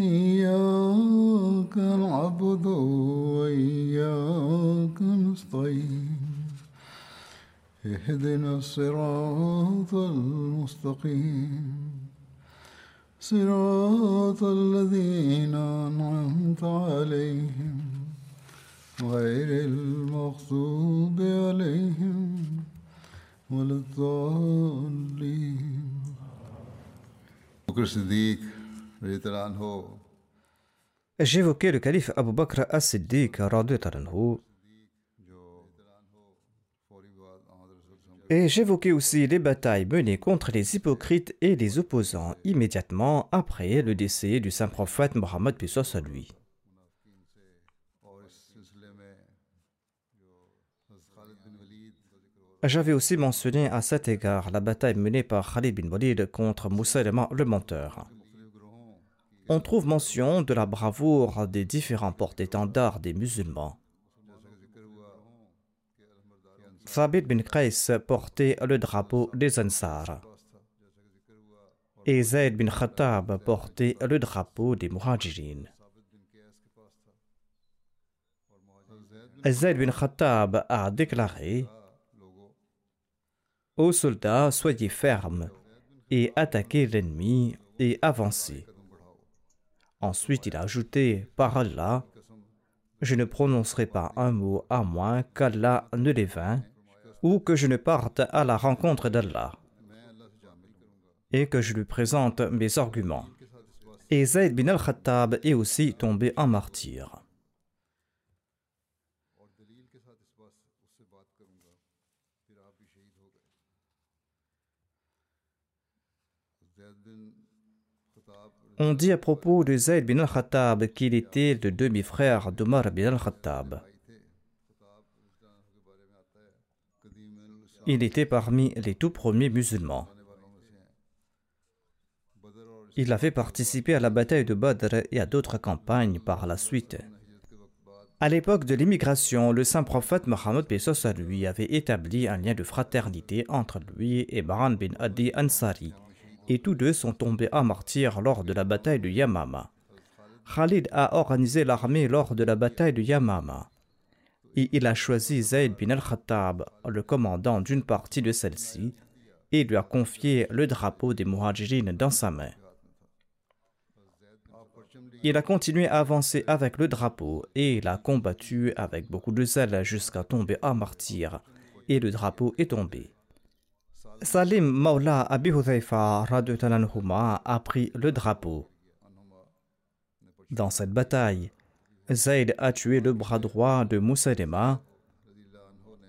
إياك نعبد وإياك نستعين. اهدنا الصراط المستقيم. صراط الذين أنعمت عليهم. غير المغضوب عليهم ولا الضالين. بكر الصديق رضي الله عنه. J'évoquais le calife Abu Bakr as-Siddiq et j'évoquais aussi les batailles menées contre les hypocrites et les opposants immédiatement après le décès du saint prophète Mohammed à lui. J'avais aussi mentionné à cet égard la bataille menée par Khalid bin Walid contre Moussaïlama le menteur. On trouve mention de la bravoure des différents porte-étendards des musulmans. Thabit bin Qais portait le drapeau des Ansar. Et Zayd bin Khattab portait le drapeau des Muhajirin. Zayd bin Khattab a déclaré Ô soldats, soyez fermes et attaquez l'ennemi et avancez. Ensuite, il a ajouté Par Allah, je ne prononcerai pas un mot à moins qu'Allah ne les ou que je ne parte à la rencontre d'Allah et que je lui présente mes arguments. Et Zayd bin al-Khattab est aussi tombé en martyr. On dit à propos de Zayd bin al-Khattab qu'il était le demi-frère d'Omar bin al-Khattab. Il était parmi les tout premiers musulmans. Il avait participé à la bataille de Badr et à d'autres campagnes par la suite. À l'époque de l'immigration, le saint prophète Mohammed Pesos lui avait établi un lien de fraternité entre lui et Baran bin Adi Ansari, et tous deux sont tombés à martyr lors de la bataille de Yamama. Khalid a organisé l'armée lors de la bataille de Yamama et il a choisi Zayd bin al-Khattab, le commandant d'une partie de celle-ci, et lui a confié le drapeau des Muhajirin dans sa main. Il a continué à avancer avec le drapeau et il a combattu avec beaucoup de zèle jusqu'à tomber à martyr, et le drapeau est tombé. Salim Maula Abi Hudhaifa a pris le drapeau. Dans cette bataille, Zayd a tué le bras droit de Moussaïlema.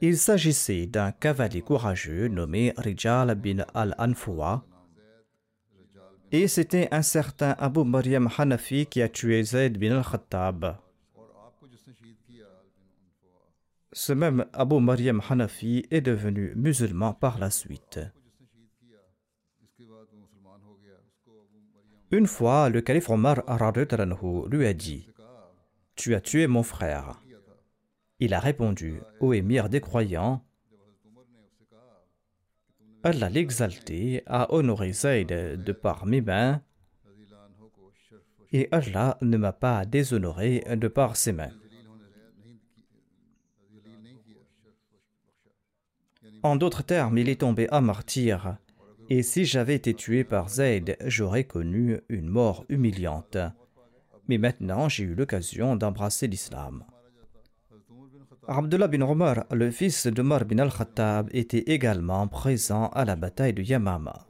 Il s'agissait d'un cavalier courageux nommé Rijal bin al-Anfoua. Et c'était un certain Abu Maryam Hanafi qui a tué Zayd bin al-Khattab. Ce même Abu Maryam Hanafi est devenu musulman par la suite. Une fois, le calife Omar lui a dit Tu as tué mon frère. Il a répondu Ô émir des croyants, Allah l'exalté a honoré Zayd de par mes mains et Allah ne m'a pas déshonoré de par ses mains. En d'autres termes, il est tombé à martyr. Et si j'avais été tué par Zayd, j'aurais connu une mort humiliante. Mais maintenant, j'ai eu l'occasion d'embrasser l'islam. Abdullah bin Omar, le fils d'Omar bin al-Khattab, était également présent à la bataille de Yamama.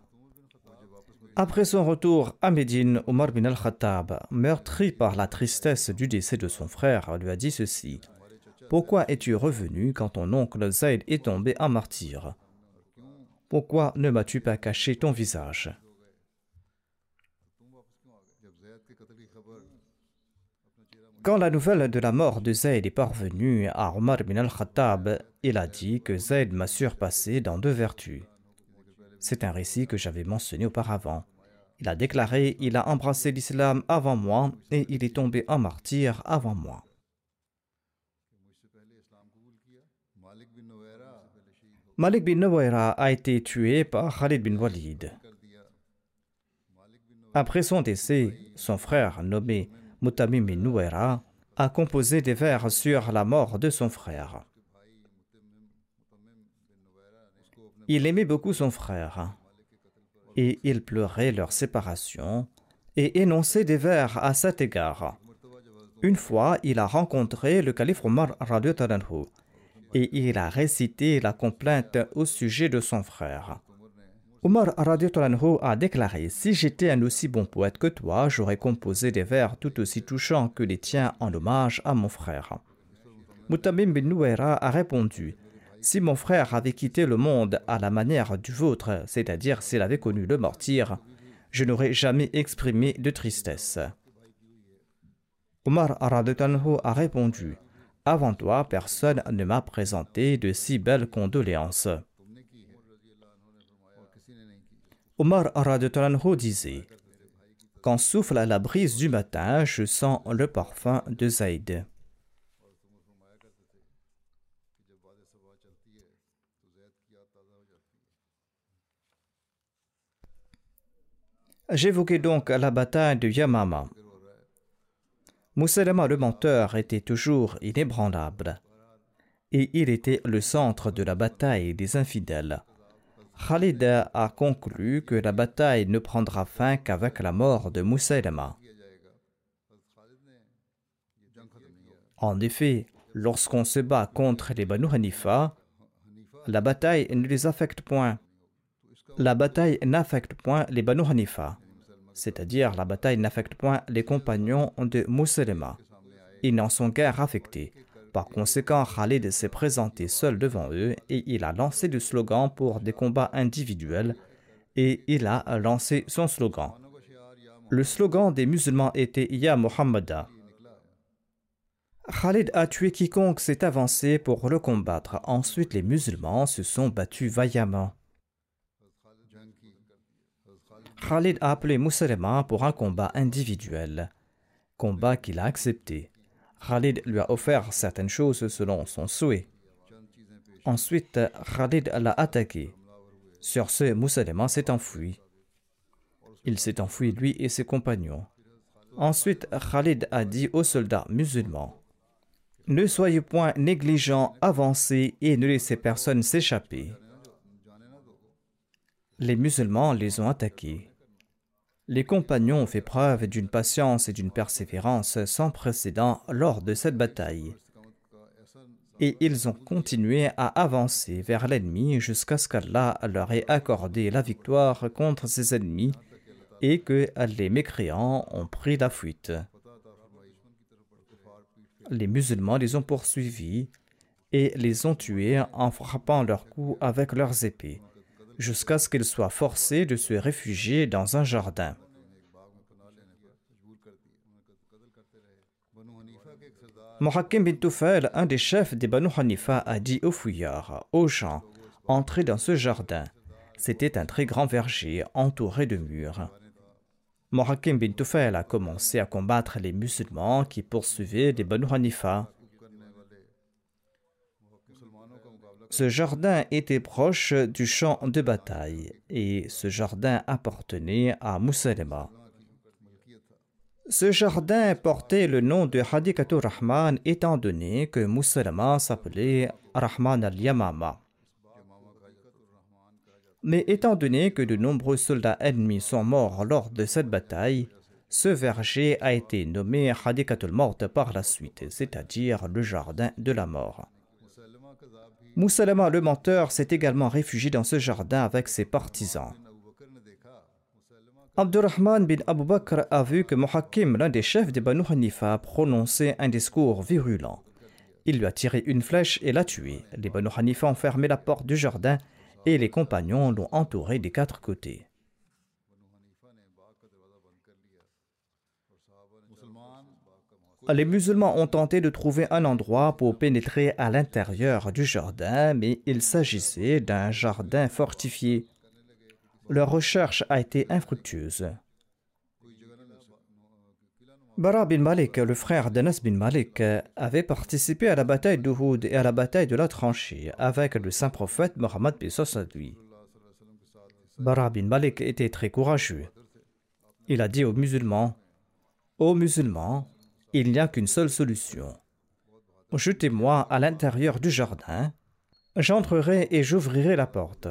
Après son retour à Médine, Omar bin al-Khattab, meurtri par la tristesse du décès de son frère, lui a dit ceci Pourquoi es-tu revenu quand ton oncle Zayd est tombé en martyr? Pourquoi ne m'as-tu pas caché ton visage? Quand la nouvelle de la mort de Zayd est parvenue à Omar bin al-Khattab, il a dit que Zayd m'a surpassé dans deux vertus. C'est un récit que j'avais mentionné auparavant. Il a déclaré Il a embrassé l'islam avant moi et il est tombé en martyr avant moi. Malik bin Nawira a été tué par Khalid bin Walid. Après son décès, son frère nommé Mutamim bin Nouera a composé des vers sur la mort de son frère. Il aimait beaucoup son frère et il pleurait leur séparation et énonçait des vers à cet égard. Une fois, il a rencontré le calife Omar et il a récité la complainte au sujet de son frère. Omar a déclaré Si j'étais un aussi bon poète que toi, j'aurais composé des vers tout aussi touchants que les tiens en hommage à mon frère. Mutamim bin Nouera a répondu si mon frère avait quitté le monde à la manière du vôtre, c'est-à-dire s'il avait connu le martyr, je n'aurais jamais exprimé de tristesse. Omar Aradutanhu a répondu Avant toi, personne ne m'a présenté de si belles condoléances. Omar Aradutanhu disait Quand souffle la brise du matin, je sens le parfum de Zaïd. J'évoquais donc la bataille de Yamama. Mousselama le menteur était toujours inébranlable. Et il était le centre de la bataille des infidèles. Khalid a conclu que la bataille ne prendra fin qu'avec la mort de Mousselama. En effet, lorsqu'on se bat contre les Banu Hanifa, la bataille ne les affecte point. La bataille n'affecte point les Banu Hanifa c'est-à-dire la bataille n'affecte point les compagnons de Mousselema. Ils n'en sont guère affectés. Par conséquent, Khalid s'est présenté seul devant eux et il a lancé du slogan pour des combats individuels et il a lancé son slogan. Le slogan des musulmans était Ya Muhammada. Khalid a tué quiconque s'est avancé pour le combattre. Ensuite, les musulmans se sont battus vaillamment. Khalid a appelé Mousselema pour un combat individuel, combat qu'il a accepté. Khalid lui a offert certaines choses selon son souhait. Ensuite, Khalid l'a attaqué. Sur ce, Mousselema s'est enfui. Il s'est enfui lui et ses compagnons. Ensuite, Khalid a dit aux soldats musulmans Ne soyez point négligents, avancez et ne laissez personne s'échapper. Les musulmans les ont attaqués. Les compagnons ont fait preuve d'une patience et d'une persévérance sans précédent lors de cette bataille. Et ils ont continué à avancer vers l'ennemi jusqu'à ce qu'Allah leur ait accordé la victoire contre ses ennemis et que les mécréants ont pris la fuite. Les musulmans les ont poursuivis et les ont tués en frappant leurs coups avec leurs épées jusqu'à ce qu'ils soient forcés de se réfugier dans un jardin. Mohakim bin Tufail, un des chefs des Banu Hanifa, a dit aux fouillards, aux gens, entrez dans ce jardin. C'était un très grand verger entouré de murs. Mohakim bin Tufail a commencé à combattre les musulmans qui poursuivaient les Banu Hanifa. Ce jardin était proche du champ de bataille et ce jardin appartenait à Moussalema. Ce jardin portait le nom de Hadikatur Rahman étant donné que Moussalema s'appelait Rahman al-Yamama. Mais étant donné que de nombreux soldats ennemis sont morts lors de cette bataille, Ce verger a été nommé Hadikatul Mort par la suite, c'est-à-dire le jardin de la mort. Moussalama le menteur s'est également réfugié dans ce jardin avec ses partisans. Abdurrahman bin Abu Bakr a vu que Muhakim, l'un des chefs des Banu Hanifa, prononçait un discours virulent. Il lui a tiré une flèche et l'a tué. Les Banu Hanifa ont fermé la porte du jardin et les compagnons l'ont entouré des quatre côtés. Les musulmans ont tenté de trouver un endroit pour pénétrer à l'intérieur du jardin, mais il s'agissait d'un jardin fortifié. Leur recherche a été infructueuse. Bara bin Malik, le frère d'Anas bin Malik, avait participé à la bataille d'Uhud et à la bataille de la tranchée avec le saint prophète Mohammed lui. Bara bin Malik était très courageux. Il a dit aux musulmans Ô musulmans, il n'y a qu'une seule solution. Jetez-moi à l'intérieur du jardin, j'entrerai et j'ouvrirai la porte.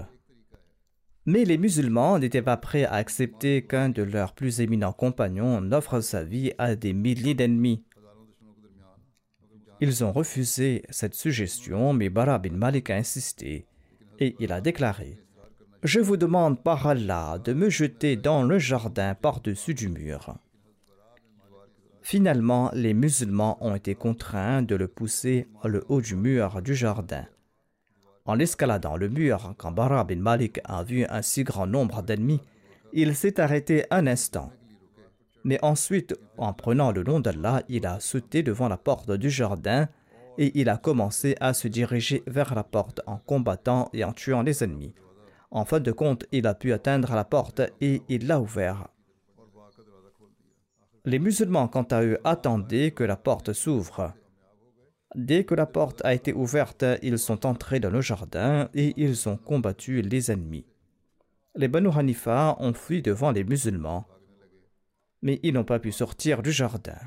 Mais les musulmans n'étaient pas prêts à accepter qu'un de leurs plus éminents compagnons offre sa vie à des milliers d'ennemis. Ils ont refusé cette suggestion, mais Bara bin Malik a insisté et il a déclaré Je vous demande par Allah de me jeter dans le jardin par-dessus du mur. Finalement, les musulmans ont été contraints de le pousser au haut du mur du jardin. En escaladant le mur, quand Bara bin Malik a vu un si grand nombre d'ennemis, il s'est arrêté un instant. Mais ensuite, en prenant le nom d'Allah, il a sauté devant la porte du jardin et il a commencé à se diriger vers la porte en combattant et en tuant les ennemis. En fin de compte, il a pu atteindre la porte et il l'a ouverte. Les musulmans, quant à eux, attendaient que la porte s'ouvre. Dès que la porte a été ouverte, ils sont entrés dans le jardin et ils ont combattu les ennemis. Les Banu Hanifa ont fui devant les musulmans, mais ils n'ont pas pu sortir du jardin.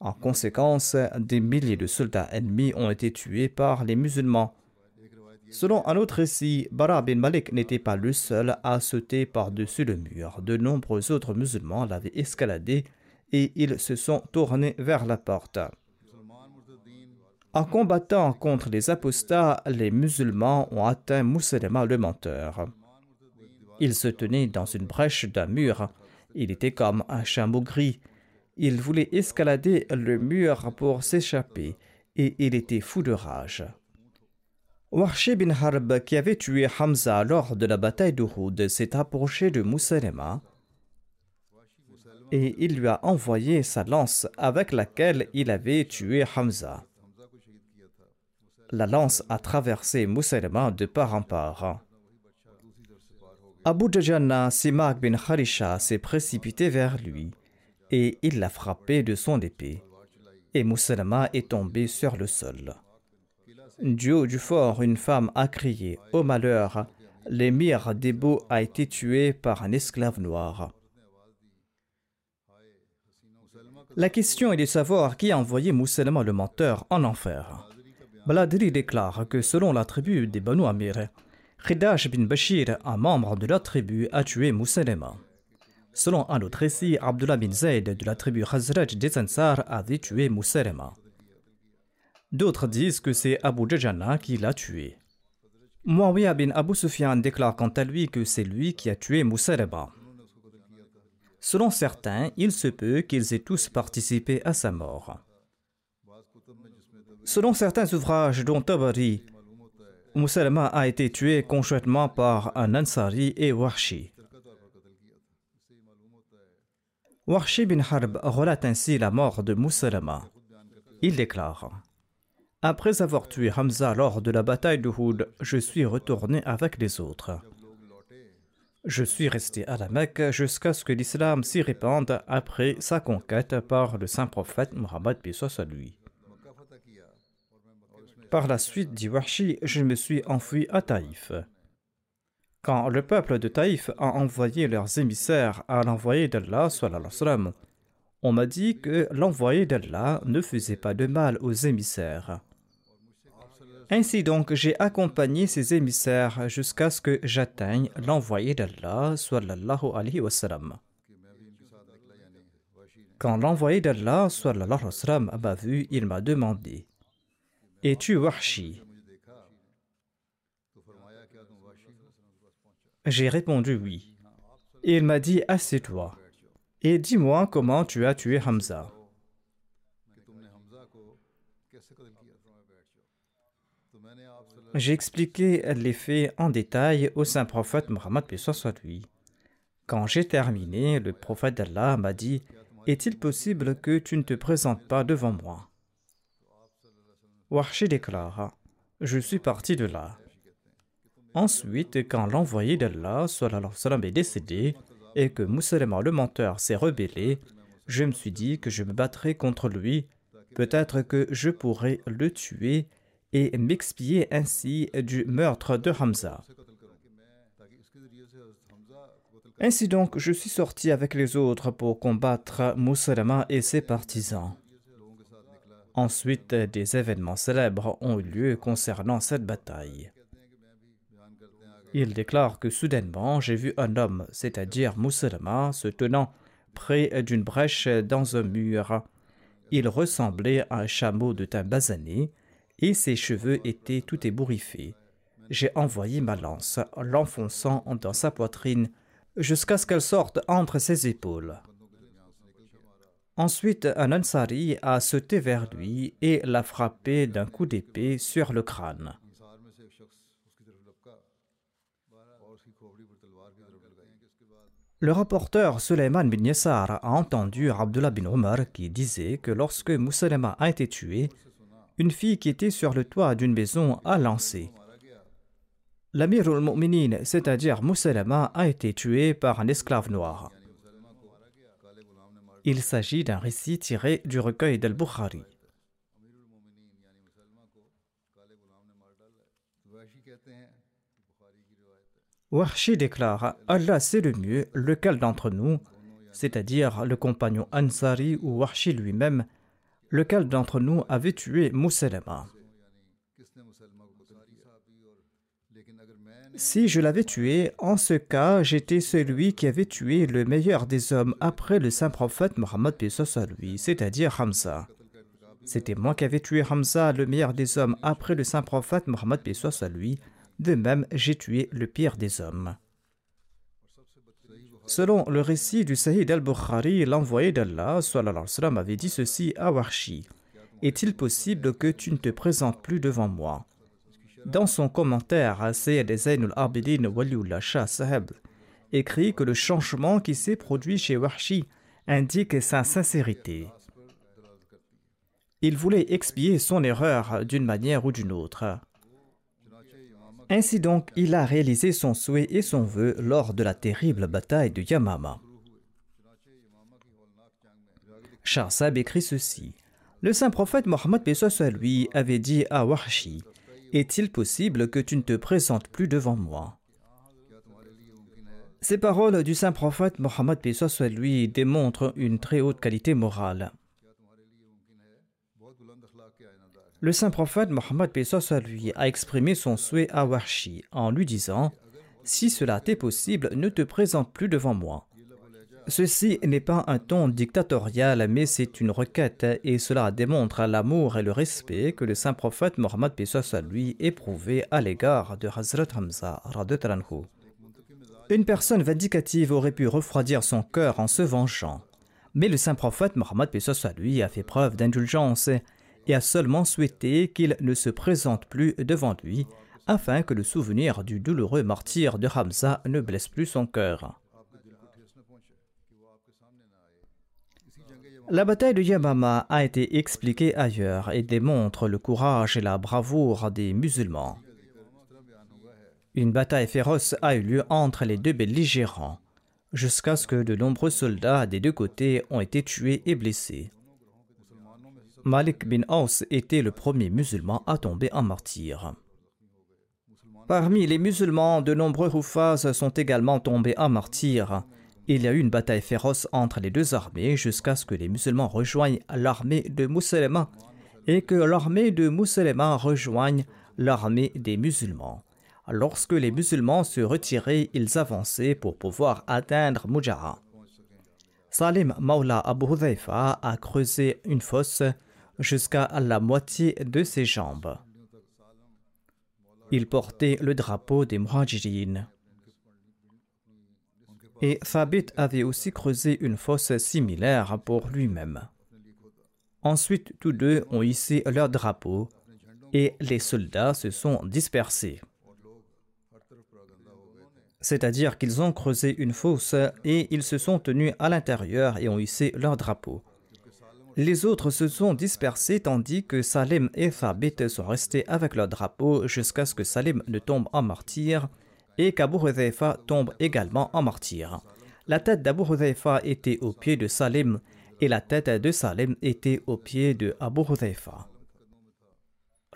En conséquence, des milliers de soldats ennemis ont été tués par les musulmans. Selon un autre récit, Bara bin Malik n'était pas le seul à sauter par-dessus le mur. De nombreux autres musulmans l'avaient escaladé et ils se sont tournés vers la porte. En combattant contre les apostats, les musulmans ont atteint Mousselema le menteur. Il se tenait dans une brèche d'un mur. Il était comme un chameau gris. Il voulait escalader le mur pour s'échapper et il était fou de rage. Warshi bin Harb, qui avait tué Hamza lors de la bataille d'Uhud, s'est approché de Mousselema et il lui a envoyé sa lance avec laquelle il avait tué Hamza la lance a traversé Moussailama de part en part. Abu Dajjana, Simak bin Kharisha s'est précipité vers lui et il l'a frappé de son épée. Et Moussailama est tombé sur le sol. Du haut du fort, une femme a crié Au malheur, l'émir d'Ebo a été tué par un esclave noir. La question est de savoir qui a envoyé Moussailama le menteur en enfer. Baladri déclare que selon la tribu des Banu Amir, Khidash bin Bashir, un membre de la tribu, a tué Moussalema. Selon un autre récit, Abdullah bin Zayd de la tribu Khazraj des Ansar avait tué Moussalema. D'autres disent que c'est Abu Djajana qui l'a tué. Muawiyah bin Abu Sufyan déclare quant à lui que c'est lui qui a tué Moussalema. Selon certains, il se peut qu'ils aient tous participé à sa mort. Selon certains ouvrages, dont Tabari, Moussalama a été tué conjointement par un Ansari et Warshi. Warshi bin Harb relate ainsi la mort de Moussalama. Il déclare Après avoir tué Hamza lors de la bataille de Houd, je suis retourné avec les autres. Je suis resté à la Mecque jusqu'à ce que l'islam s'y répande après sa conquête par le saint prophète Muhammad à lui. Par la suite, dit Washi, je me suis enfui à Taïf. Quand le peuple de Taïf a envoyé leurs émissaires à l'envoyé d'Allah, on m'a dit que l'envoyé d'Allah ne faisait pas de mal aux émissaires. Ainsi donc, j'ai accompagné ces émissaires jusqu'à ce que j'atteigne l'envoyé d'Allah, sallallahu alayhi wa Quand l'envoyé d'Allah sallallahu alayhi wa sallam, m'a vu, il m'a demandé Es-tu Wahshi? J'ai répondu oui. Et il m'a dit Assieds-toi et dis-moi comment tu as tué Hamza. J'ai expliqué les faits en détail au saint prophète Mohammed lui. Quand j'ai terminé, le prophète d'Allah m'a dit Est-il possible que tu ne te présentes pas devant moi? Warshi déclara Je suis parti de là. Ensuite, quand l'envoyé d'Allah est décédé et que Moussalema le menteur s'est rebellé, je me suis dit que je me battrai contre lui, peut-être que je pourrais le tuer et m'expier ainsi du meurtre de Hamza. Ainsi donc, je suis sorti avec les autres pour combattre Moussalama et ses partisans. Ensuite, des événements célèbres ont eu lieu concernant cette bataille. Il déclare que soudainement, j'ai vu un homme, c'est-à-dire Moussalama, se tenant près d'une brèche dans un mur. Il ressemblait à un chameau de teint basané et ses cheveux étaient tout ébouriffés. J'ai envoyé ma lance, l'enfonçant dans sa poitrine jusqu'à ce qu'elle sorte entre ses épaules. Ensuite, un Ansari a sauté vers lui et l'a frappé d'un coup d'épée sur le crâne. Le rapporteur Suleiman bin Yassar a entendu Abdullah bin Omar qui disait que lorsque Moussalama a été tué, une fille qui était sur le toit d'une maison a lancé. L'amir al-Mu'minin, c'est-à-dire Moussalama, a été tué par un esclave noir. Il s'agit d'un récit tiré du recueil d'Al-Bukhari. Wahshi déclare Allah sait le mieux lequel d'entre nous, c'est-à-dire le compagnon Ansari ou Wahshi lui-même, lequel d'entre nous avait tué Moussalama. Si je l'avais tué, en ce cas, j'étais celui qui avait tué le meilleur des hommes après le saint prophète Mohammed lui, c'est-à-dire Hamza. C'était moi qui avais tué Hamza, le meilleur des hommes, après le saint prophète Mohammed lui, de même, j'ai tué le pire des hommes. Selon le récit du Sahih al-Bukhari, l'envoyé d'Allah avait dit ceci à Warshi Est-il possible que tu ne te présentes plus devant moi? Dans son commentaire, Sayyid Zayn al-Abidin Waliullah Shah écrit que le changement qui s'est produit chez Warshi indique sa sincérité. Il voulait expier son erreur d'une manière ou d'une autre. Ainsi donc, il a réalisé son souhait et son vœu lors de la terrible bataille de Yamama. Sharsab écrit ceci. Le saint prophète Mohammed lui avait dit à Wahshi Est-il possible que tu ne te présentes plus devant moi? Ces paroles du saint prophète Mohammed lui démontrent une très haute qualité morale. Le saint prophète Mohammed lui a exprimé son souhait à Warshi en lui disant Si cela t'est possible, ne te présente plus devant moi. Ceci n'est pas un ton dictatorial, mais c'est une requête, et cela démontre l'amour et le respect que le saint prophète Mohammed lui éprouvait à l'égard de Hazrat Hamza. Une personne vindicative aurait pu refroidir son cœur en se vengeant, mais le saint prophète Mohammed lui a fait preuve d'indulgence et a seulement souhaité qu'il ne se présente plus devant lui afin que le souvenir du douloureux martyr de Hamza ne blesse plus son cœur. La bataille de Yamama a été expliquée ailleurs et démontre le courage et la bravoure des musulmans. Une bataille féroce a eu lieu entre les deux belligérants, jusqu'à ce que de nombreux soldats des deux côtés ont été tués et blessés. Malik bin Aus était le premier musulman à tomber en martyr. Parmi les musulmans, de nombreux Rufas sont également tombés en martyr. Il y a eu une bataille féroce entre les deux armées jusqu'à ce que les musulmans rejoignent l'armée de Mousselma et que l'armée de Mousselma rejoigne l'armée des musulmans. Lorsque les musulmans se retiraient, ils avançaient pour pouvoir atteindre Mujara. Salim Maula Abu Hudhaifa a creusé une fosse jusqu'à la moitié de ses jambes. Il portait le drapeau des Muhajirin. Et Thabit avait aussi creusé une fosse similaire pour lui-même. Ensuite, tous deux ont hissé leur drapeau et les soldats se sont dispersés. C'est-à-dire qu'ils ont creusé une fosse et ils se sont tenus à l'intérieur et ont hissé leur drapeau. Les autres se sont dispersés tandis que Salim et Thabit sont restés avec leur drapeau jusqu'à ce que Salim ne tombe en martyr et qu'Abu Hudhaifa tombe également en martyr. La tête d'Abu Hudhaifa était au pied de Salim et la tête de Salim était au pied de Abu.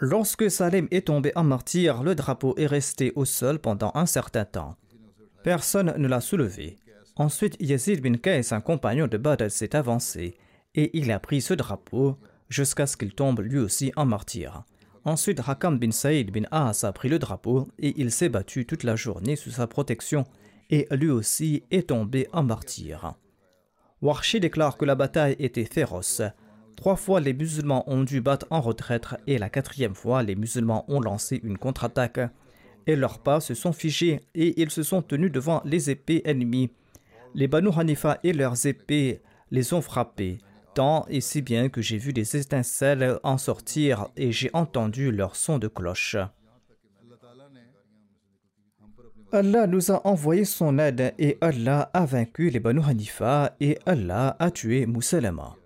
Lorsque Salim est tombé en martyr, le drapeau est resté au sol pendant un certain temps. Personne ne l'a soulevé. Ensuite, Yazid bin Qais, un compagnon de Badr, s'est avancé et il a pris ce drapeau jusqu'à ce qu'il tombe lui aussi en martyr. Ensuite, Hakam bin Saïd bin As a pris le drapeau et il s'est battu toute la journée sous sa protection et lui aussi est tombé en martyr. Warshi déclare que la bataille était féroce. Trois fois, les musulmans ont dû battre en retraite et la quatrième fois, les musulmans ont lancé une contre-attaque et leurs pas se sont figés et ils se sont tenus devant les épées ennemies. Les Banu Hanifa et leurs épées les ont frappés tant et si bien que j'ai vu des étincelles en sortir et j'ai entendu leur son de cloche. Allah nous a envoyé son aide et Allah a vaincu les Banu Hanifa et Allah a tué Moussalama.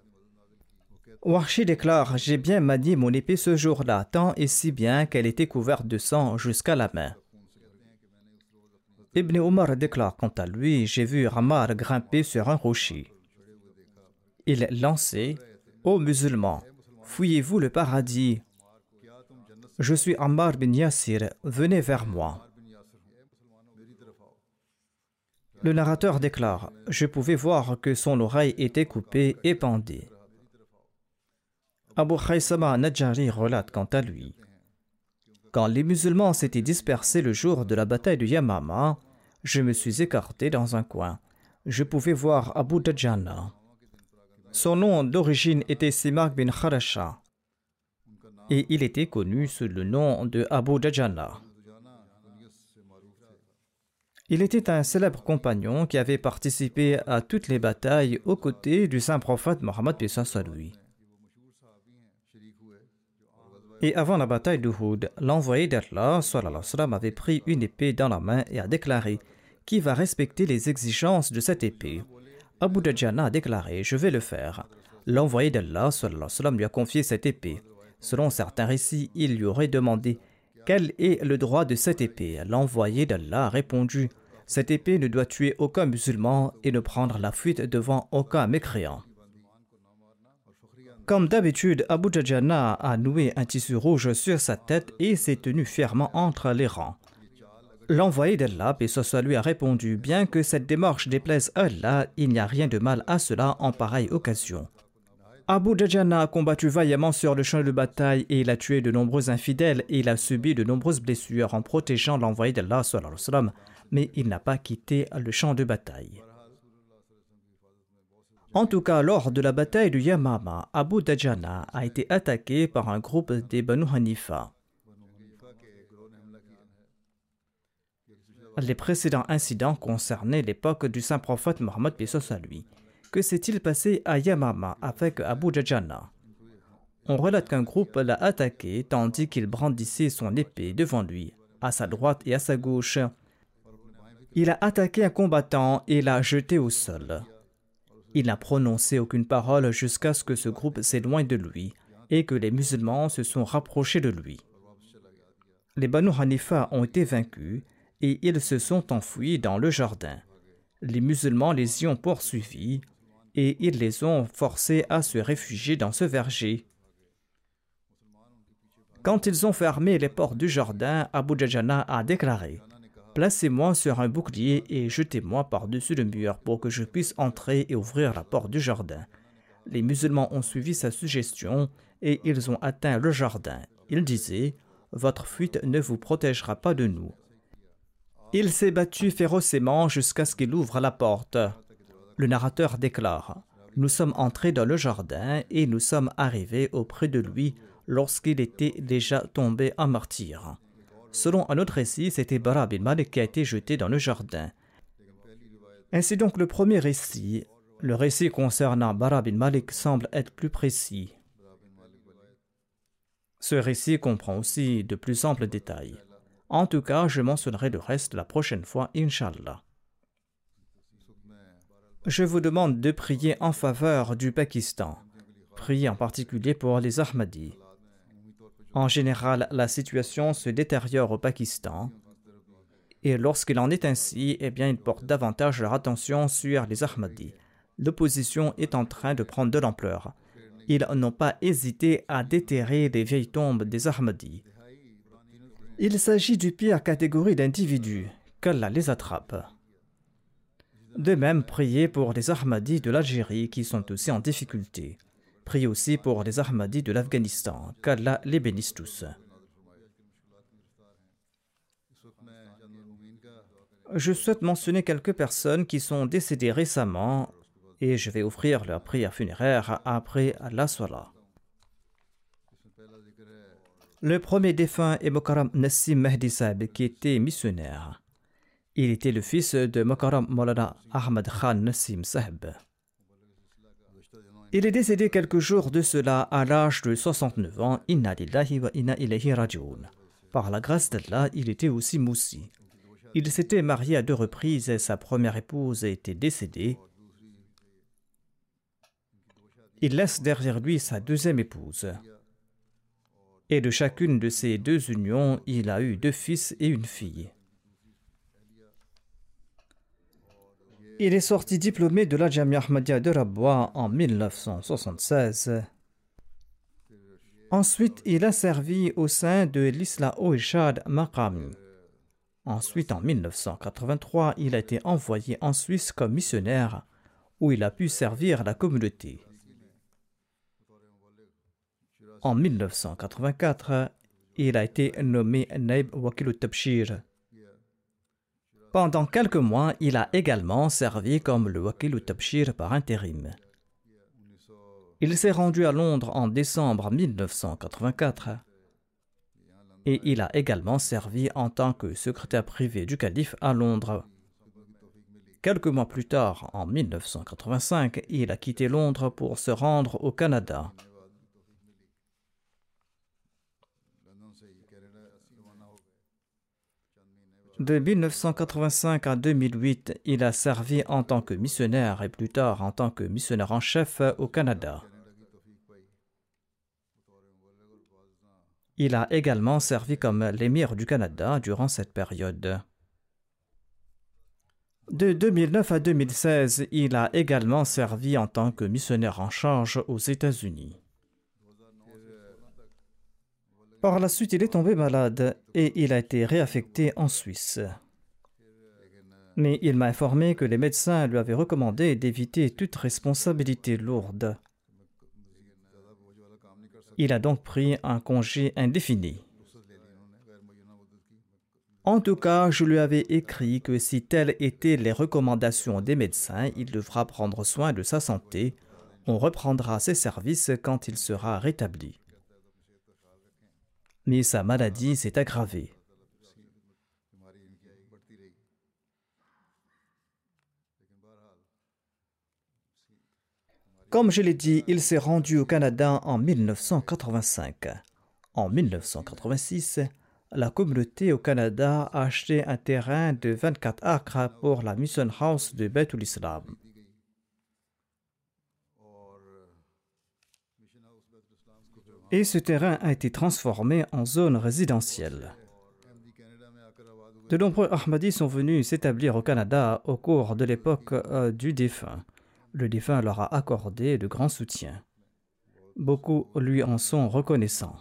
Warshi déclare J'ai bien manié mon épée ce jour-là, tant et si bien qu'elle était couverte de sang jusqu'à la main. Ibn Omar déclare quant à lui J'ai vu Ramar grimper sur un rocher. Il lançait Ô musulmans, fouillez-vous le paradis Je suis Ammar bin Yassir, venez vers moi. Le narrateur déclare Je pouvais voir que son oreille était coupée et pendée. Abu Khaysama Najari relate quant à lui Quand les musulmans s'étaient dispersés le jour de la bataille de Yamama, je me suis écarté dans un coin. Je pouvais voir Abu Dajjana. Son nom d'origine était Simak bin Kharasha et il était connu sous le nom de Abu Dajjana. Il était un célèbre compagnon qui avait participé à toutes les batailles aux côtés du saint prophète Mohammed lui. Et avant la bataille d'Uhud, l'envoyé d'Allah avait pris une épée dans la main et a déclaré Qui va respecter les exigences de cette épée Abu Dajjana a déclaré Je vais le faire. L'envoyé d'Allah lui a confié cette épée. Selon certains récits, il lui aurait demandé Quel est le droit de cette épée? L'envoyé d'Allah a répondu Cette épée ne doit tuer aucun musulman et ne prendre la fuite devant aucun mécréant. Comme d'habitude, Abu Dajjana a noué un tissu rouge sur sa tête et s'est tenu fièrement entre les rangs. L'envoyé d'Allah, et lui, a répondu Bien que cette démarche déplaise à Allah, il n'y a rien de mal à cela en pareille occasion. Abu Dajjana a combattu vaillamment sur le champ de bataille et il a tué de nombreux infidèles et il a subi de nombreuses blessures en protégeant l'envoyé d'Allah, mais il n'a pas quitté le champ de bataille. En tout cas, lors de la bataille de Yamama, Abu Dajjana a été attaqué par un groupe des Banu Hanifa. Les précédents incidents concernaient l'époque du saint prophète Mohammed à lui. Que s'est-il passé à Yamama avec Abu Dajjana On relate qu'un groupe l'a attaqué tandis qu'il brandissait son épée devant lui, à sa droite et à sa gauche. Il a attaqué un combattant et l'a jeté au sol. Il n'a prononcé aucune parole jusqu'à ce que ce groupe s'éloigne de lui et que les musulmans se sont rapprochés de lui. Les Banu Hanifa ont été vaincus et ils se sont enfouis dans le jardin. Les musulmans les y ont poursuivis et ils les ont forcés à se réfugier dans ce verger. Quand ils ont fermé les portes du jardin, Abu Dajjana a déclaré Placez-moi sur un bouclier et jetez-moi par-dessus le mur pour que je puisse entrer et ouvrir la porte du jardin. Les musulmans ont suivi sa suggestion et ils ont atteint le jardin. Ils disaient Votre fuite ne vous protégera pas de nous. Il s'est battu férocement jusqu'à ce qu'il ouvre la porte. Le narrateur déclare Nous sommes entrés dans le jardin et nous sommes arrivés auprès de lui lorsqu'il était déjà tombé en martyr. Selon un autre récit, c'était Bara bin Malik qui a été jeté dans le jardin. Ainsi donc, le premier récit, le récit concernant Bara bin Malik, semble être plus précis. Ce récit comprend aussi de plus amples détails. En tout cas, je mentionnerai le reste la prochaine fois, Inshallah. Je vous demande de prier en faveur du Pakistan. Priez en particulier pour les Ahmadis. En général, la situation se détériore au Pakistan. Et lorsqu'il en est ainsi, eh bien, ils portent davantage leur attention sur les Ahmadis. L'opposition est en train de prendre de l'ampleur. Ils n'ont pas hésité à déterrer les vieilles tombes des Ahmadis. Il s'agit du pire catégorie d'individus. Qu'Allah les attrape. De même, priez pour les Ahmadis de l'Algérie qui sont aussi en difficulté. Priez aussi pour les Ahmadis de l'Afghanistan. Qu'Allah les bénisse tous. Je souhaite mentionner quelques personnes qui sont décédées récemment et je vais offrir leur prière funéraire après la soirée. Le premier défunt est Mokaram Nassim Mehdi qui était missionnaire. Il était le fils de Mokaram Molana Ahmad Khan Nassim Sahib. Il est décédé quelques jours de cela à l'âge de 69 ans. Inna lillahi wa inna rajoun. Par la grâce d'Allah, il était aussi moussi. Il s'était marié à deux reprises et sa première épouse était décédée. Il laisse derrière lui sa deuxième épouse. Et de chacune de ces deux unions, il a eu deux fils et une fille. Il est sorti diplômé de la Jamia Ahmadiyya de Rabwa en 1976. Ensuite, il a servi au sein de l'Isla Oishad Maqami. Ensuite, en 1983, il a été envoyé en Suisse comme missionnaire où il a pu servir la communauté. En 1984, il a été nommé Naib Wakilut Tabshir. Pendant quelques mois, il a également servi comme le Wakil Tabshir par intérim. Il s'est rendu à Londres en décembre 1984 et il a également servi en tant que secrétaire privé du calife à Londres. Quelques mois plus tard, en 1985, il a quitté Londres pour se rendre au Canada. De 1985 à 2008, il a servi en tant que missionnaire et plus tard en tant que missionnaire en chef au Canada. Il a également servi comme l'émir du Canada durant cette période. De 2009 à 2016, il a également servi en tant que missionnaire en charge aux États-Unis. Par la suite, il est tombé malade et il a été réaffecté en Suisse. Mais il m'a informé que les médecins lui avaient recommandé d'éviter toute responsabilité lourde. Il a donc pris un congé indéfini. En tout cas, je lui avais écrit que si telles étaient les recommandations des médecins, il devra prendre soin de sa santé. On reprendra ses services quand il sera rétabli mais sa maladie s'est aggravée. Comme je l'ai dit, il s'est rendu au Canada en 1985. En 1986, la communauté au Canada a acheté un terrain de 24 acres pour la Mission House de Bethul Islam. Et ce terrain a été transformé en zone résidentielle. De nombreux Ahmadis sont venus s'établir au Canada au cours de l'époque euh, du défunt. Le défunt leur a accordé de grands soutiens. Beaucoup lui en sont reconnaissants.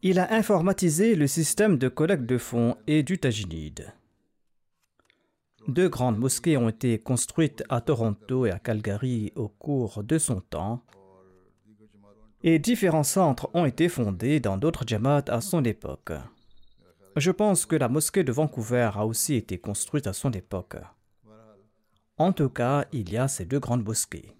Il a informatisé le système de collecte de fonds et du tajinide. Deux grandes mosquées ont été construites à Toronto et à Calgary au cours de son temps, et différents centres ont été fondés dans d'autres Jamaat à son époque. Je pense que la mosquée de Vancouver a aussi été construite à son époque. En tout cas, il y a ces deux grandes mosquées.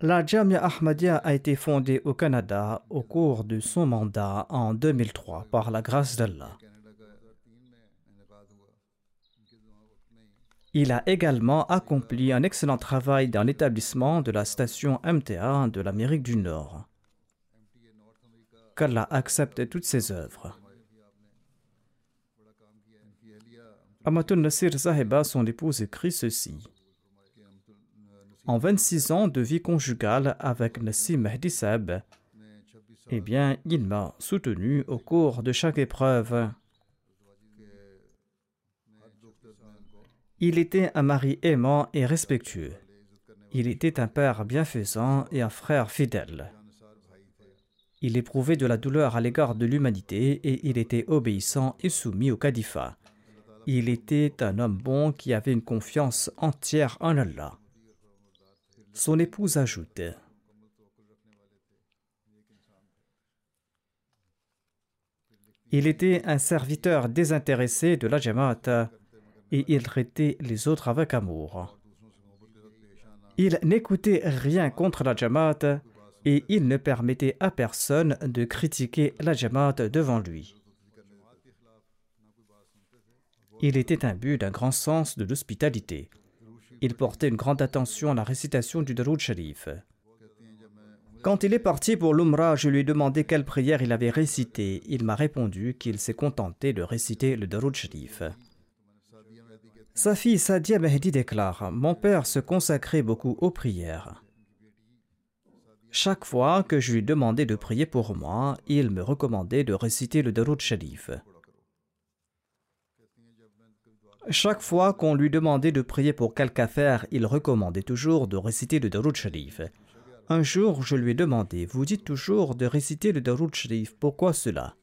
La Jamia Ahmadiyya a été fondée au Canada au cours de son mandat en 2003 par la grâce d'Allah. Il a également accompli un excellent travail dans l'établissement de la station MTA de l'Amérique du Nord. Qu'Allah accepte toutes ses œuvres. Amatul Nasir Zaheba, son épouse, écrit ceci. En 26 ans de vie conjugale avec Nassim Mahdi Seb, eh bien, il m'a soutenu au cours de chaque épreuve. Il était un mari aimant et respectueux. Il était un père bienfaisant et un frère fidèle. Il éprouvait de la douleur à l'égard de l'humanité et il était obéissant et soumis au califat. Il était un homme bon qui avait une confiance entière en Allah. Son épouse ajoute Il était un serviteur désintéressé de la Jamaat et il traitait les autres avec amour. Il n'écoutait rien contre la Jamaat et il ne permettait à personne de critiquer la Jamaat devant lui. Il était imbu d'un grand sens de l'hospitalité. Il portait une grande attention à la récitation du Daroud Sharif. Quand il est parti pour l'Umrah, je lui ai demandé quelle prière il avait récité. Il m'a répondu qu'il s'est contenté de réciter le Daroud Sharif. Sa fille Sadia Mehdi déclare Mon père se consacrait beaucoup aux prières. Chaque fois que je lui demandais de prier pour moi, il me recommandait de réciter le Darud Sharif. Chaque fois qu'on lui demandait de prier pour quelque affaire, il recommandait toujours de réciter le Darud Sharif. Un jour, je lui ai demandé Vous dites toujours de réciter le Darud Sharif, pourquoi cela?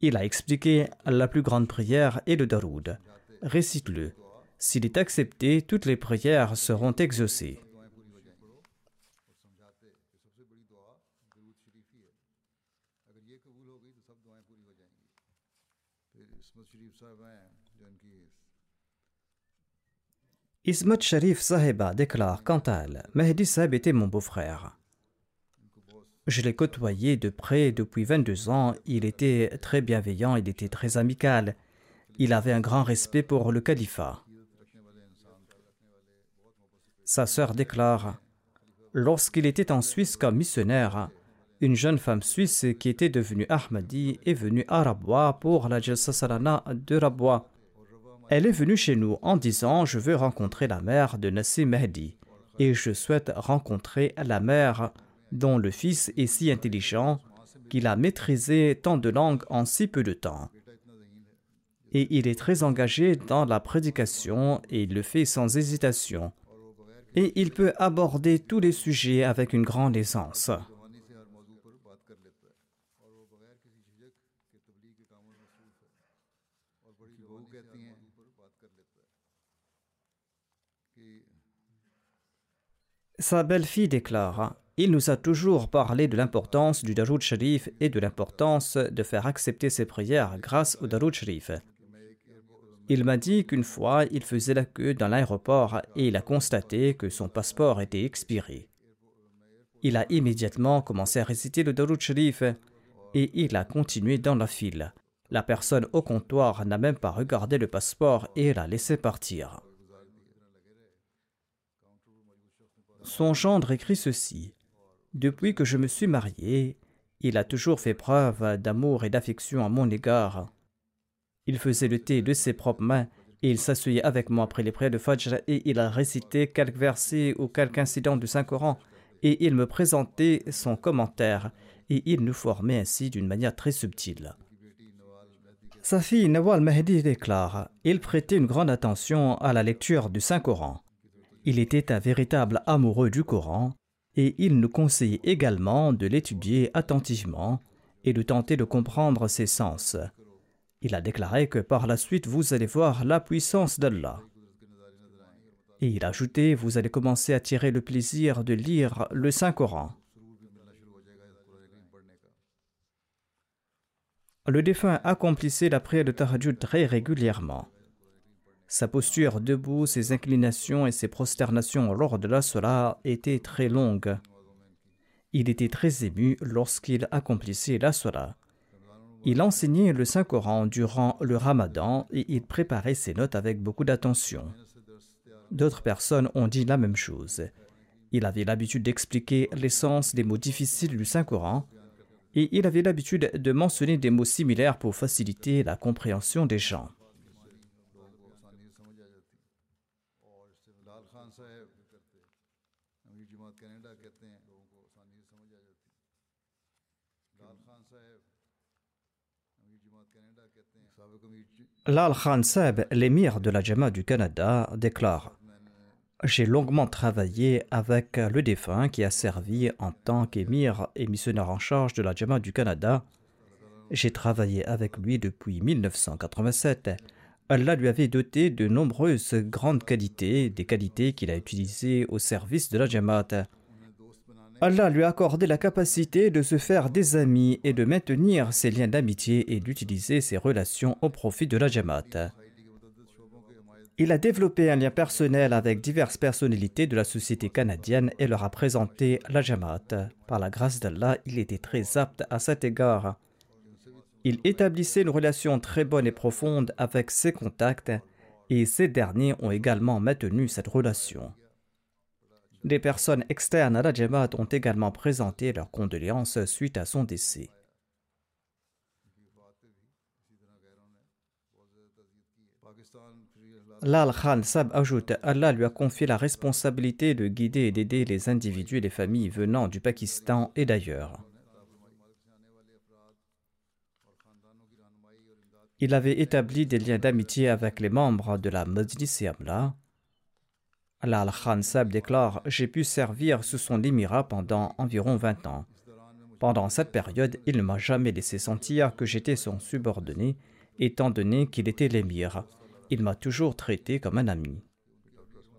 Il a expliqué la plus grande prière est le Daroud. Récite-le. S'il est accepté, toutes les prières seront exaucées. Ismat Sharif Saheba déclare quant à elle Mehdi Saheb était mon beau-frère. Je l'ai côtoyé de près depuis 22 ans. Il était très bienveillant, il était très amical. Il avait un grand respect pour le califat. Sa sœur déclare Lorsqu'il était en Suisse comme missionnaire, une jeune femme suisse qui était devenue Ahmadi est venue à Rabwa pour la Jalsa Salana de Rabwa. Elle est venue chez nous en disant Je veux rencontrer la mère de Nassim Mehdi et je souhaite rencontrer la mère dont le fils est si intelligent qu'il a maîtrisé tant de langues en si peu de temps. Et il est très engagé dans la prédication et il le fait sans hésitation. Et il peut aborder tous les sujets avec une grande aisance. Sa belle-fille déclare il nous a toujours parlé de l'importance du Daroud Sharif et de l'importance de faire accepter ses prières grâce au Daroud Sharif. Il m'a dit qu'une fois, il faisait la queue dans l'aéroport et il a constaté que son passeport était expiré. Il a immédiatement commencé à réciter le Daroud Sharif et il a continué dans la file. La personne au comptoir n'a même pas regardé le passeport et l'a laissé partir. Son gendre écrit ceci. Depuis que je me suis marié, il a toujours fait preuve d'amour et d'affection à mon égard. Il faisait le thé de ses propres mains et il s'asseyait avec moi après les prières de Fajr et il a récité quelques versets ou quelques incidents du Saint-Coran et il me présentait son commentaire et il nous formait ainsi d'une manière très subtile. Sa fille Nawal Mahdi déclare Il prêtait une grande attention à la lecture du Saint-Coran. Il était un véritable amoureux du Coran et il nous conseille également de l'étudier attentivement et de tenter de comprendre ses sens. Il a déclaré que par la suite vous allez voir la puissance d'Allah. Et il a ajouté, vous allez commencer à tirer le plaisir de lire le Saint-Coran. Le défunt accomplissait la prière de Tahajjud très régulièrement. Sa posture debout, ses inclinations et ses prosternations lors de la Salah étaient très longues. Il était très ému lorsqu'il accomplissait la Salah. Il enseignait le Saint-Coran durant le Ramadan et il préparait ses notes avec beaucoup d'attention. D'autres personnes ont dit la même chose. Il avait l'habitude d'expliquer l'essence des mots difficiles du Saint-Coran et il avait l'habitude de mentionner des mots similaires pour faciliter la compréhension des gens. Lal Khan Seb, l'émir de la Jama du Canada, déclare J'ai longuement travaillé avec le défunt qui a servi en tant qu'émir et missionnaire en charge de la Jama du Canada. J'ai travaillé avec lui depuis 1987. Allah lui avait doté de nombreuses grandes qualités, des qualités qu'il a utilisées au service de la Jamaat. Allah lui a accordé la capacité de se faire des amis et de maintenir ses liens d'amitié et d'utiliser ses relations au profit de la Jamaat. Il a développé un lien personnel avec diverses personnalités de la société canadienne et leur a présenté la Jamaat. Par la grâce d'Allah, il était très apte à cet égard. Il établissait une relation très bonne et profonde avec ses contacts et ces derniers ont également maintenu cette relation. Des personnes externes à la Jamaat ont également présenté leurs condoléances suite à son décès. Lal Khan Sab ajoute Allah lui a confié la responsabilité de guider et d'aider les individus et les familles venant du Pakistan et d'ailleurs. Il avait établi des liens d'amitié avec les membres de la Majlis Amla Lal Khan Sab déclare J'ai pu servir sous son émirat pendant environ 20 ans. Pendant cette période, il ne m'a jamais laissé sentir que j'étais son subordonné, étant donné qu'il était l'émir. Il m'a toujours traité comme un ami.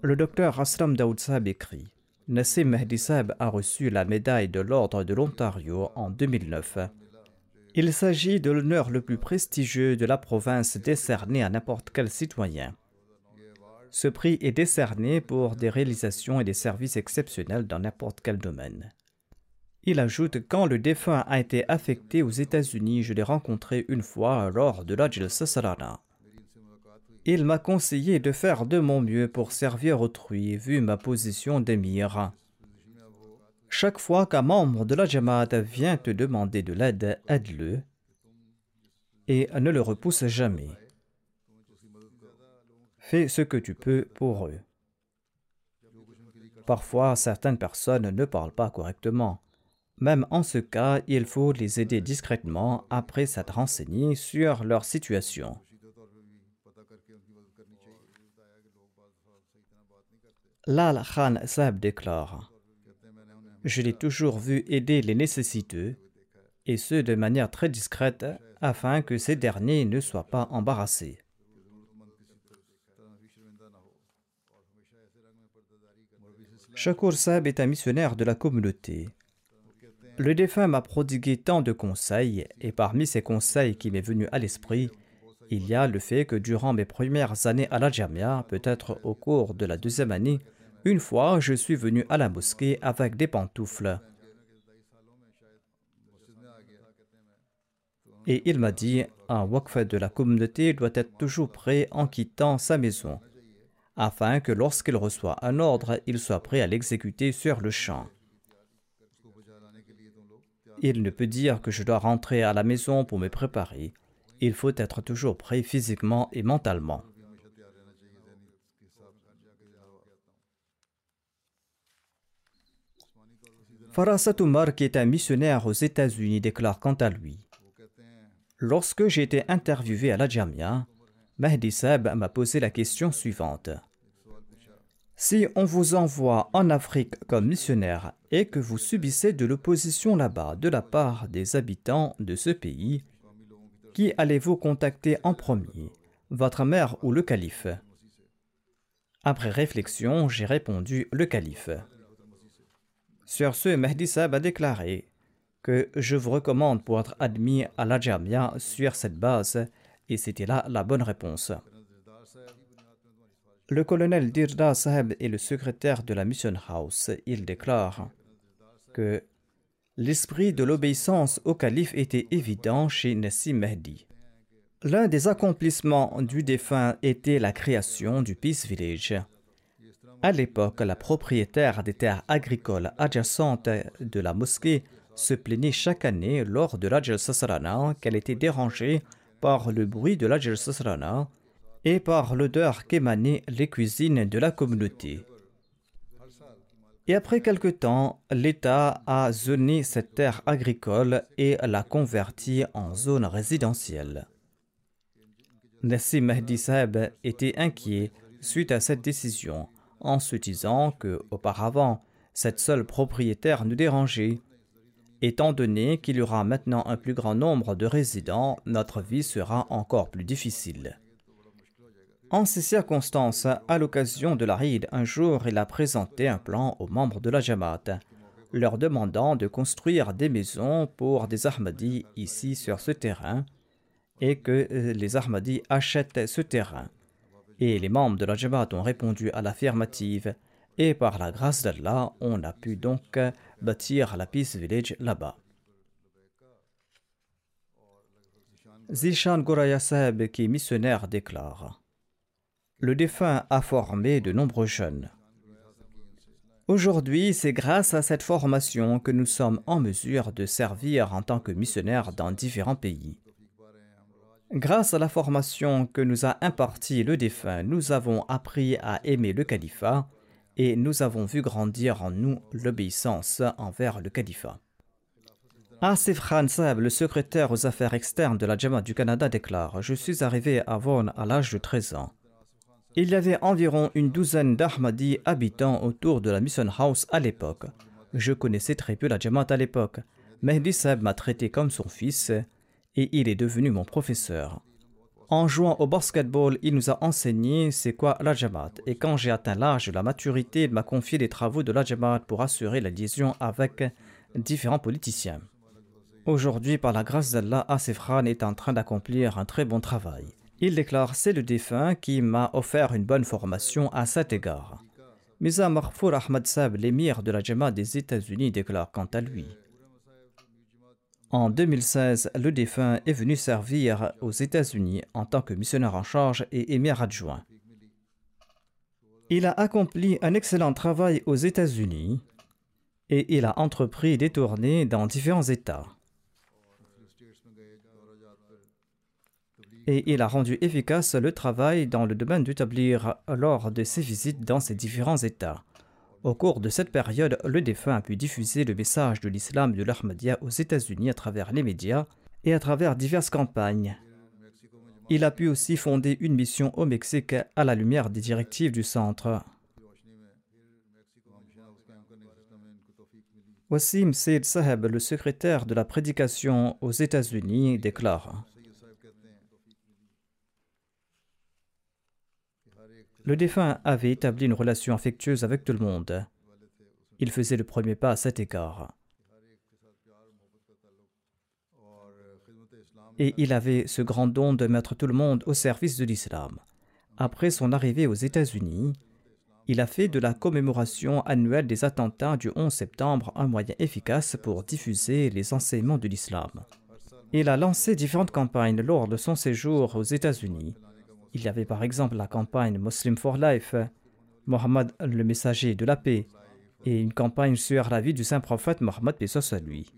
Le docteur Aslam Daoud Sab écrit Nassim Mehdi Sab a reçu la médaille de l'Ordre de l'Ontario en 2009. Il s'agit de l'honneur le plus prestigieux de la province décerné à n'importe quel citoyen. Ce prix est décerné pour des réalisations et des services exceptionnels dans n'importe quel domaine. Il ajoute Quand le défunt a été affecté aux États-Unis, je l'ai rencontré une fois lors de l'Ajl Salana. Il m'a conseillé de faire de mon mieux pour servir autrui, vu ma position d'émir. Chaque fois qu'un membre de la Jamaat vient te demander de l'aide, aide-le et ne le repousse jamais. Fais ce que tu peux pour eux. Parfois, certaines personnes ne parlent pas correctement. Même en ce cas, il faut les aider discrètement après s'être renseigné sur leur situation. Lal Khan Saab déclare Je l'ai toujours vu aider les nécessiteux, et ce de manière très discrète, afin que ces derniers ne soient pas embarrassés. Shakur Saab est un missionnaire de la communauté. Le défunt m'a prodigué tant de conseils, et parmi ces conseils qui m'est venu à l'esprit, il y a le fait que durant mes premières années à la Jamia, peut-être au cours de la deuxième année, une fois je suis venu à la mosquée avec des pantoufles. Et il m'a dit, un wakf de la communauté doit être toujours prêt en quittant sa maison afin que lorsqu'il reçoit un ordre, il soit prêt à l'exécuter sur le champ. Il ne peut dire que je dois rentrer à la maison pour me préparer. Il faut être toujours prêt physiquement et mentalement. Farasat Umar, qui est un missionnaire aux États-Unis, déclare quant à lui Lorsque j'ai été interviewé à la Jamia, Mahdi Seb m'a posé la question suivante si on vous envoie en Afrique comme missionnaire et que vous subissez de l'opposition là-bas de la part des habitants de ce pays, qui allez-vous contacter en premier, votre mère ou le calife? Après réflexion, j'ai répondu le calife. Sur ce, Mehdi Sab a déclaré que je vous recommande pour être admis à la Jamia sur cette base, et c'était là la bonne réponse. Le colonel Dirda Saheb est le secrétaire de la Mission House. Il déclare que l'esprit de l'obéissance au calife était évident chez Nassim Mehdi. L'un des accomplissements du défunt était la création du Peace Village. À l'époque, la propriétaire des terres agricoles adjacentes de la mosquée se plaignait chaque année lors de l'Ajal Sasrana qu'elle était dérangée par le bruit de l'Ajal Sasrana et par l'odeur qu'émanaient les cuisines de la communauté. Et après quelque temps, l'État a zoné cette terre agricole et l'a convertie en zone résidentielle. Nassim Mahdi était inquiet suite à cette décision, en se disant que, auparavant, cette seule propriétaire nous dérangeait. Étant donné qu'il y aura maintenant un plus grand nombre de résidents, notre vie sera encore plus difficile. En ces circonstances, à l'occasion de la ride, un jour, il a présenté un plan aux membres de la Jamaat, leur demandant de construire des maisons pour des Ahmadis ici sur ce terrain et que euh, les Ahmadis achètent ce terrain. Et les membres de la Jamaat ont répondu à l'affirmative et par la grâce d'Allah, on a pu donc bâtir la Peace Village là-bas. Zishan Goraya qui est missionnaire, déclare le défunt a formé de nombreux jeunes. Aujourd'hui, c'est grâce à cette formation que nous sommes en mesure de servir en tant que missionnaires dans différents pays. Grâce à la formation que nous a impartie le défunt, nous avons appris à aimer le califat et nous avons vu grandir en nous l'obéissance envers le califat. Asif Khan le secrétaire aux affaires externes de la Jamaat du Canada, déclare Je suis arrivé à Vaughan à l'âge de 13 ans. Il y avait environ une douzaine d'Ahmadis habitants autour de la Mission House à l'époque. Je connaissais très peu la Jamaat à l'époque. Mehdi Seb m'a traité comme son fils et il est devenu mon professeur. En jouant au basketball, il nous a enseigné c'est quoi la Jamaat. Et quand j'ai atteint l'âge de la maturité, il m'a confié les travaux de la Jamaat pour assurer la liaison avec différents politiciens. Aujourd'hui, par la grâce d'Allah, Asif Khan est en train d'accomplir un très bon travail. Il déclare C'est le défunt qui m'a offert une bonne formation à cet égard. Misa Marfour Ahmad Sab, l'émir de la Jama des États-Unis, déclare quant à lui En 2016, le défunt est venu servir aux États-Unis en tant que missionnaire en charge et émir adjoint. Il a accompli un excellent travail aux États-Unis et il a entrepris des tournées dans différents États. Et il a rendu efficace le travail dans le domaine d'établir lors de ses visites dans ces différents États. Au cours de cette période, le défunt a pu diffuser le message de l'islam de l'Ahmadiyya aux États-Unis à travers les médias et à travers diverses campagnes. Il a pu aussi fonder une mission au Mexique à la lumière des directives du centre. Wassim Said Saheb, le secrétaire de la prédication aux États-Unis, déclare Le défunt avait établi une relation affectueuse avec tout le monde. Il faisait le premier pas à cet égard. Et il avait ce grand don de mettre tout le monde au service de l'islam. Après son arrivée aux États-Unis, il a fait de la commémoration annuelle des attentats du 11 septembre un moyen efficace pour diffuser les enseignements de l'islam. Il a lancé différentes campagnes lors de son séjour aux États-Unis il y avait par exemple la campagne Muslim for Life, Mohammed le messager de la paix, et une campagne sur la vie du saint prophète Mohammed à lui.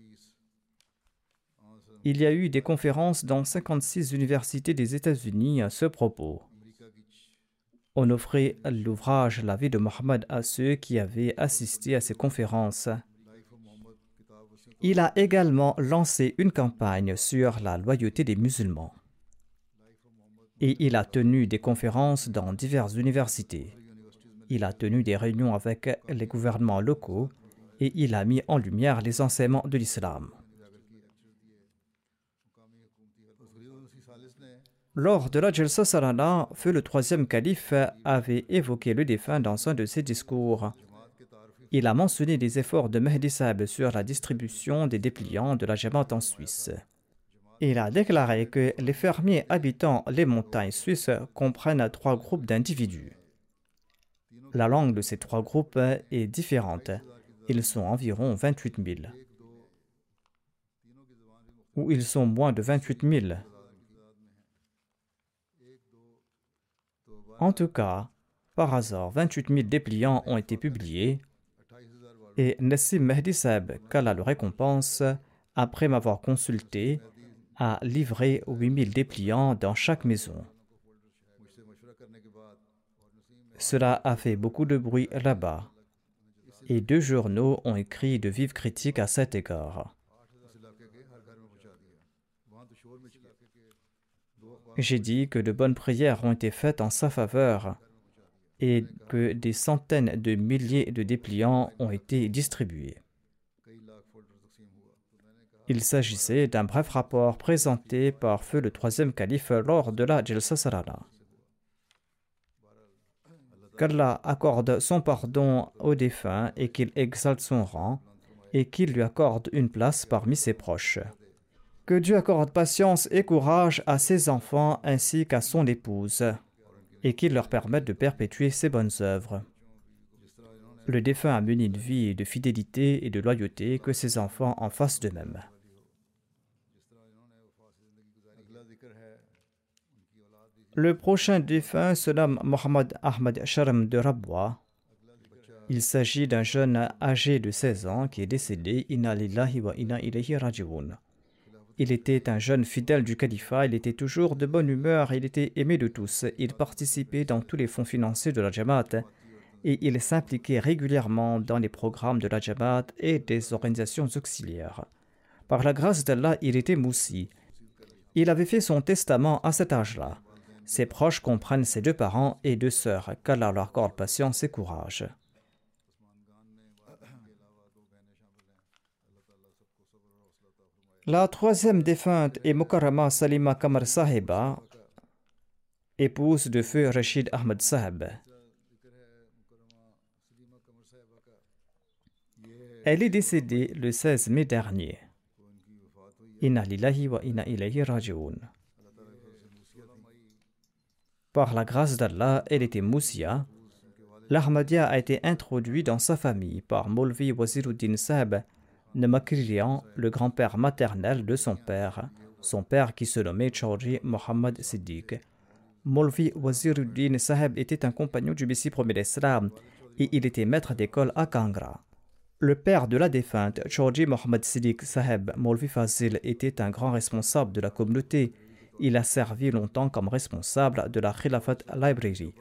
Il y a eu des conférences dans 56 universités des États-Unis à ce propos. On offrait l'ouvrage La vie de Mohammed à ceux qui avaient assisté à ces conférences. Il a également lancé une campagne sur la loyauté des musulmans et il a tenu des conférences dans diverses universités. Il a tenu des réunions avec les gouvernements locaux et il a mis en lumière les enseignements de l'islam. Lors de la Jalsa Salana, feu le troisième calife avait évoqué le défunt dans un de ses discours. Il a mentionné les efforts de Mehdi Sahib sur la distribution des dépliants de la Jamaat en Suisse. Il a déclaré que les fermiers habitant les montagnes suisses comprennent trois groupes d'individus. La langue de ces trois groupes est différente. Ils sont environ 28 000. Ou ils sont moins de 28 000. En tout cas, par hasard, 28 000 dépliants ont été publiés et Nassim Mehdi Seb, qu'Allah le récompense, après m'avoir consulté, a livré 8000 dépliants dans chaque maison. Cela a fait beaucoup de bruit là-bas. Et deux journaux ont écrit de vives critiques à cet égard. J'ai dit que de bonnes prières ont été faites en sa faveur et que des centaines de milliers de dépliants ont été distribués. Il s'agissait d'un bref rapport présenté par feu le troisième calife lors de la Jalsa. Qu'Allah accorde son pardon au défunt et qu'il exalte son rang et qu'il lui accorde une place parmi ses proches. Que Dieu accorde patience et courage à ses enfants ainsi qu'à son épouse et qu'il leur permette de perpétuer ses bonnes œuvres. Le défunt a mené une vie de fidélité et de loyauté, que ses enfants en fassent de même. Le prochain défunt se nomme Mohamed Ahmad Sharm de Rabwa. Il s'agit d'un jeune âgé de 16 ans qui est décédé. Il était un jeune fidèle du califat, il était toujours de bonne humeur, il était aimé de tous, il participait dans tous les fonds financiers de la Jamaat et il s'impliquait régulièrement dans les programmes de la Jamaat et des organisations auxiliaires. Par la grâce d'Allah, il était moussi. Il avait fait son testament à cet âge-là. Ses proches comprennent ses deux parents et deux sœurs, qu'Allah leur accorde patience et courage. La troisième défunte est Mukarrama Salima Kamar Sahiba, épouse de feu Rachid Ahmed Sahib. Elle est décédée le 16 mai dernier. Inna lillahi wa inna ilayhi. Par la grâce d'Allah, elle était Moussia. L'Ahmadiyya a été introduit dans sa famille par Molvi Waziruddin Sahib, Nemakririan, le grand-père maternel de son père, son père qui se nommait Chaudhry Mohammad Siddiq. Molvi Waziruddin Sahib était un compagnon du Messie premier d'Islam et il était maître d'école à Kangra. Le père de la défunte, Chaudhry Mohammad Siddiq Sahib Molvi Fazil, était un grand responsable de la communauté. Il a servi longtemps comme responsable de la Khilafat Library.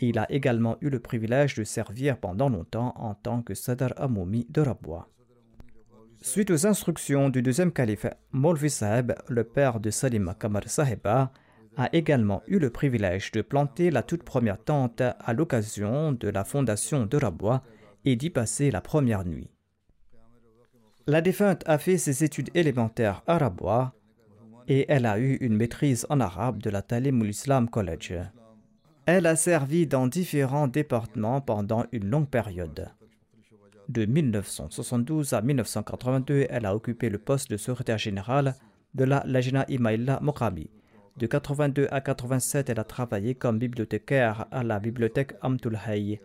Il a également eu le privilège de servir pendant longtemps en tant que Sadar Amoumi de Rabwa. Suite aux instructions du deuxième calife, Molvi Sahib, le père de Salima Kamar Sahiba, a également eu le privilège de planter la toute première tente à l'occasion de la fondation de Rabwa et d'y passer la première nuit. La défunte a fait ses études élémentaires à Rabwa et elle a eu une maîtrise en arabe de la Talim Islam College. Elle a servi dans différents départements pendant une longue période. De 1972 à 1982, elle a occupé le poste de secrétaire général de la Lajna Imaïla Mokabi. De 82 à 87, elle a travaillé comme bibliothécaire à la bibliothèque Amtul Hayy.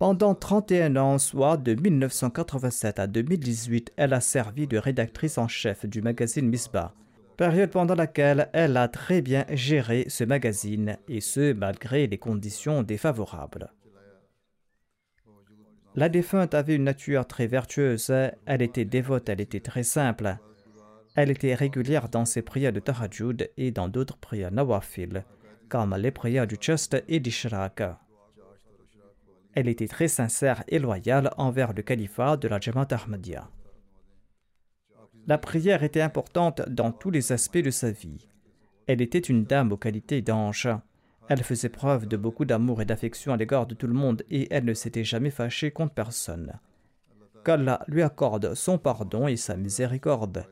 Pendant 31 ans, soit de 1987 à 2018, elle a servi de rédactrice en chef du magazine Misbah, période pendant laquelle elle a très bien géré ce magazine, et ce malgré les conditions défavorables. La défunte avait une nature très vertueuse, elle était dévote, elle était très simple. Elle était régulière dans ses prières de Tahajjud et dans d'autres prières nawafil, comme les prières du Chast et du Elle était très sincère et loyale envers le califat de la Jamaat Ahmadiyya. La prière était importante dans tous les aspects de sa vie. Elle était une dame aux qualités d'ange. Elle faisait preuve de beaucoup d'amour et d'affection à l'égard de tout le monde et elle ne s'était jamais fâchée contre personne. Qu'Allah lui accorde son pardon et sa miséricorde.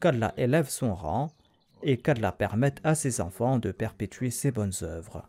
Qu'Allah élève son rang et qu'Allah permette à ses enfants de perpétuer ses bonnes œuvres.